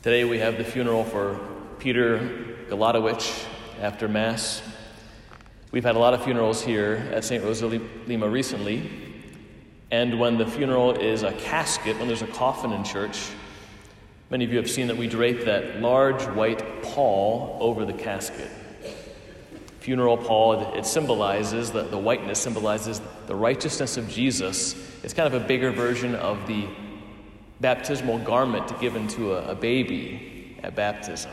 Today we have the funeral for Peter Galadowicz after Mass. We've had a lot of funerals here at St. Rose of Lima recently, and when the funeral is a casket, when there's a coffin in church, many of you have seen that we drape that large white pall over the casket. Funeral pall, it symbolizes, the, the whiteness symbolizes the righteousness of Jesus. It's kind of a bigger version of the baptismal garment given to a, a baby at baptism.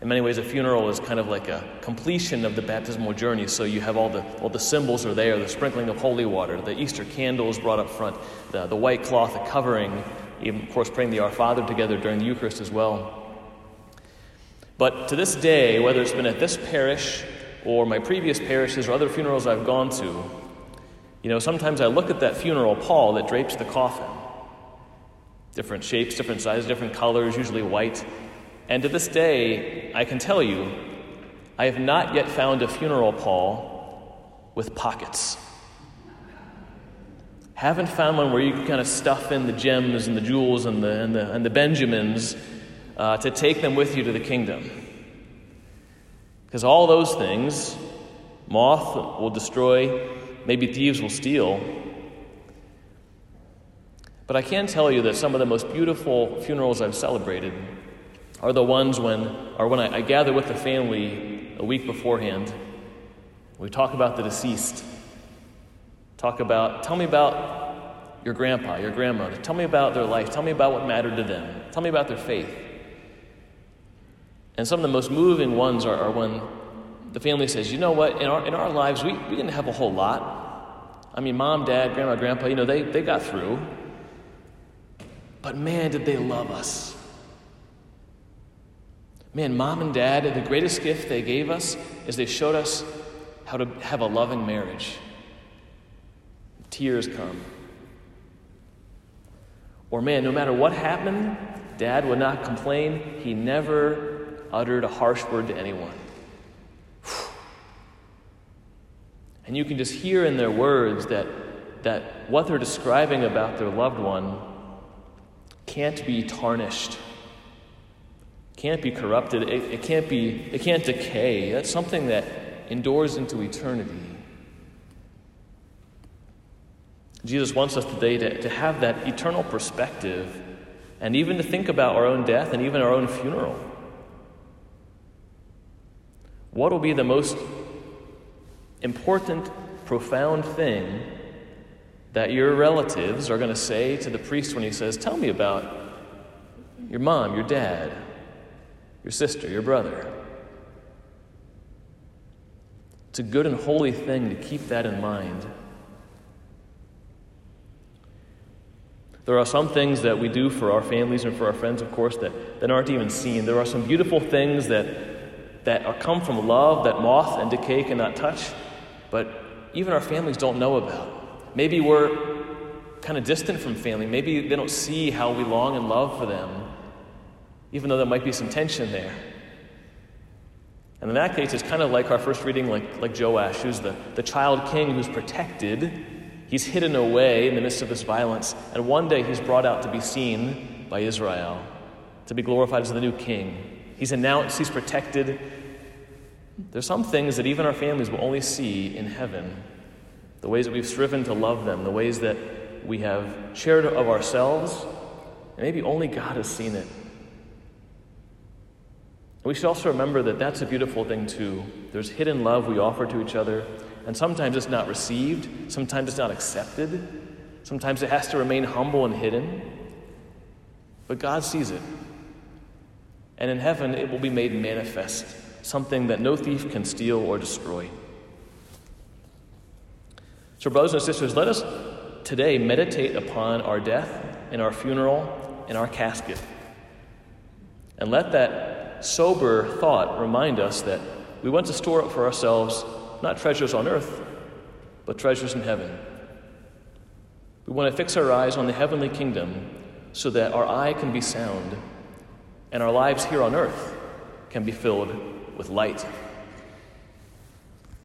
In many ways, a funeral is kind of like a completion of the baptismal journey. So you have all the, all the symbols are there the sprinkling of holy water, the Easter candle is brought up front, the, the white cloth, the covering, even, of course, praying the Our Father together during the Eucharist as well. But to this day, whether it's been at this parish or my previous parishes or other funerals I've gone to, you know, sometimes I look at that funeral pall that drapes the coffin different shapes, different sizes, different colors, usually white. And to this day, I can tell you, I have not yet found a funeral pall with pockets. Haven't found one where you can kind of stuff in the gems and the jewels and the, and the, and the Benjamins uh, to take them with you to the kingdom. Because all those things, moth will destroy, maybe thieves will steal, but I can tell you that some of the most beautiful funerals I've celebrated are the ones when, or when I, I gather with the family a week beforehand. We talk about the deceased. Talk about, tell me about your grandpa, your grandmother. Tell me about their life. Tell me about what mattered to them. Tell me about their faith. And some of the most moving ones are, are when the family says, you know what, in our, in our lives, we, we didn't have a whole lot. I mean, mom, dad, grandma, grandpa, you know, they, they got through. But man, did they love us. Man, mom and dad, the greatest gift they gave us is they showed us how to have a loving marriage. Tears come. Or, man, no matter what happened, dad would not complain. He never uttered a harsh word to anyone. And you can just hear in their words that, that what they're describing about their loved one can't be tarnished, can't be corrupted, it, it, can't be, it can't decay. That's something that endures into eternity. Jesus wants us today to, to have that eternal perspective and even to think about our own death and even our own funeral. What will be the most important, profound thing that your relatives are going to say to the priest when he says, Tell me about your mom, your dad, your sister, your brother. It's a good and holy thing to keep that in mind. There are some things that we do for our families and for our friends, of course, that, that aren't even seen. There are some beautiful things that, that are, come from love that moth and decay cannot touch, but even our families don't know about. Maybe we're kind of distant from family. Maybe they don't see how we long and love for them, even though there might be some tension there. And in that case, it's kind of like our first reading, like, like Joash, who's the, the child king who's protected. He's hidden away in the midst of this violence, and one day he's brought out to be seen by Israel, to be glorified as the new king. He's announced, he's protected. There's some things that even our families will only see in heaven the ways that we've striven to love them, the ways that we have shared of ourselves, and maybe only God has seen it. We should also remember that that's a beautiful thing, too. There's hidden love we offer to each other, and sometimes it's not received, sometimes it's not accepted, sometimes it has to remain humble and hidden. But God sees it. And in heaven, it will be made manifest, something that no thief can steal or destroy. So, brothers and sisters, let us today meditate upon our death and our funeral and our casket. And let that sober thought remind us that we want to store up for ourselves not treasures on earth, but treasures in heaven. We want to fix our eyes on the heavenly kingdom so that our eye can be sound and our lives here on earth can be filled with light.